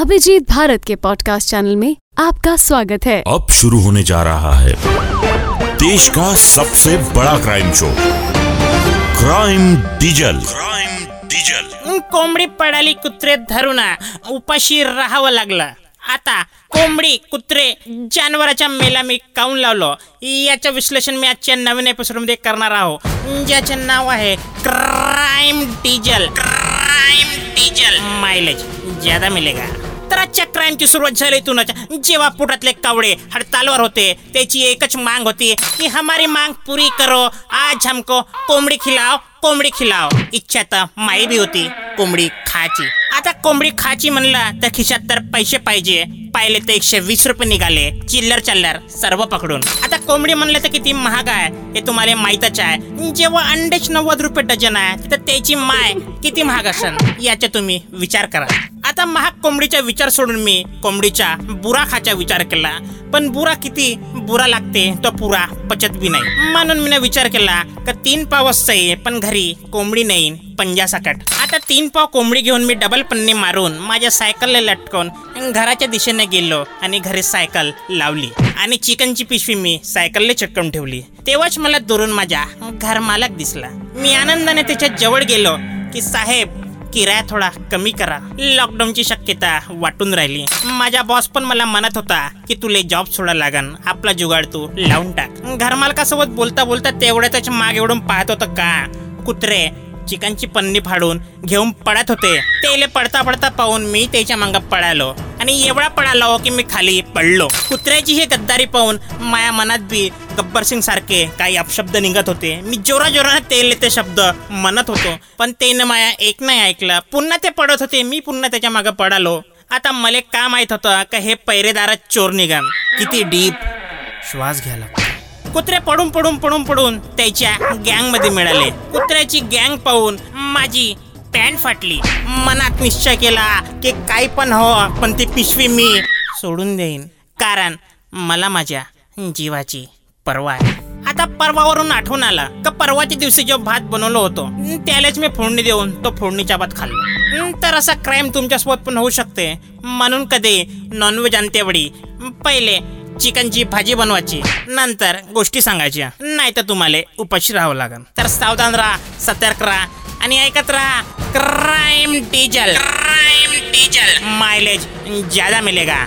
अभिजीत भारत के podcast channel में आपका स्वागत है। अब शुरू होने जा रहा है देश का सबसे बड़ा crime show crime diesel crime diesel कोंबडी पडाली कुत्रे धरून उपाशी राहावं लागलं. आता कोंबडी कुत्रे जानवराच्या मेला मी काऊन लावलो? याचं विश्लेषण मी आजच्या नवीन एपिसोड मध्ये करणार आहोत ज्याचे नाव आहे crime diesel crime diesel mileage ज़्यादा मिलेगा. तर आजच्या क्राईमची सुरुवात झाली इथूनच. जेव्हा पोटातले कावडे हडतालवर होते त्याची एकच मांग होती की हमारी मांग पुरी करो आज हमको कोंबडी खिलाव कोंबडी खिलाव इच्छा तर माई बी होती कोंबडी खायची. आता कोंबडी खायची म्हणलं तर खिशात तर पैसे पाहिजे. पाहिले तर एकशे वीस रुपये निघाले चिल्लर चल्लर सर्व पकडून. आता कोंबडी म्हणलं तर किती महाग आहे हे तुम्हाला माहीतच आहे. जेव्हा अंडेच नव्वद रुपये डझन आहे तर त्याची माय किती महाग असन याचा तुम्ही विचार करा. आता महाग कोंबडीचा विचार सोडून मी कोंबडीच्या बुरा खाचा विचार केला. पण बुरा किती बुरा लागते तो पुरा पचत बी नाही. म्हणून मी विचार केला का तीन पाव असते पण घरी कोंबडी नाही पंजा सकट आता तीन पाव कोंबडी घेऊन मी डबल पन्नी मारून माझ्या सायकलला लटकून घराच्या दिशेने गेलो आणि घरी सायकल लावली. आणि चिकनची पिशवी मी सायकलला चिटकवून ठेवली. तेव्हाच मला दुरून माझ्या घर मालक दिसला. मी आनंदाने त्याच्याजवळ गेलो की साहेब किराया थोडा कमी करा. लॉकडाऊनची शक्यता वाटून राहिली. माझा बॉस पण मला म्हणत होता की तुले जॉब सोडा लागन. आपला जुगाड तू लावून टाक. घरमालकासोबत बोलता बोलता तेवढ्याच माग एवढून पाहत होतं का? कुत्रे चिकनची पन्नी फाडून घेऊन पडत होते. तेले पडता पडता पाहून मी त्याच्या मांग पळालो. आणि एवढा पळालो की मी खाली पडलो. कुत्र्याची ही गद्दारी पाहून माया मनात बी गब्बर सिंग सारखे काही अपशब्द निघत होते. मी जोरा जोराने तेले ते शब्द म्हणत होतो. पण त्यानं माया एक नाही ऐकलं. पुन्हा ते पडत होते. मी पुन्हा त्याच्यामागे पडालो आता मला का माहीत होतं का हे पैरेदारात चोर निघा किती डीप श्वास घ्यायला कुत्रे पडून पडून पडून पडून त्याच्या गँगमध्ये मिळाले. कुत्र्याची गँग पाहून माझी पॅन्ट फाटली. मनात निश्चय केला की काही पण हो पण ती पिशवी मी सोडून देईन. कारण मला माझ्या जीवाची परवा आहे. आता परवावरून आठवण आला का परवाच्या दिवशी जो भात बनवलो होतो त्यालाच मी फोडणी देऊन तो फोडणीचा भात खाल्लो. तर असा क्राईम तुमच्यासोबत पण होऊ शकते. म्हणून कधी नॉनव्हेज आणतेवडी पहिले चिकनची भाजी बनवायची. नंतर गोष्टी सांगायच्या. नाही तर तुम्हाला उपाशी राहावं लागेल तर सावधान राहा सतर्क राहा आणि ऐकत राहा crime diesel crime diesel mileage ज्यादा मिलेगा.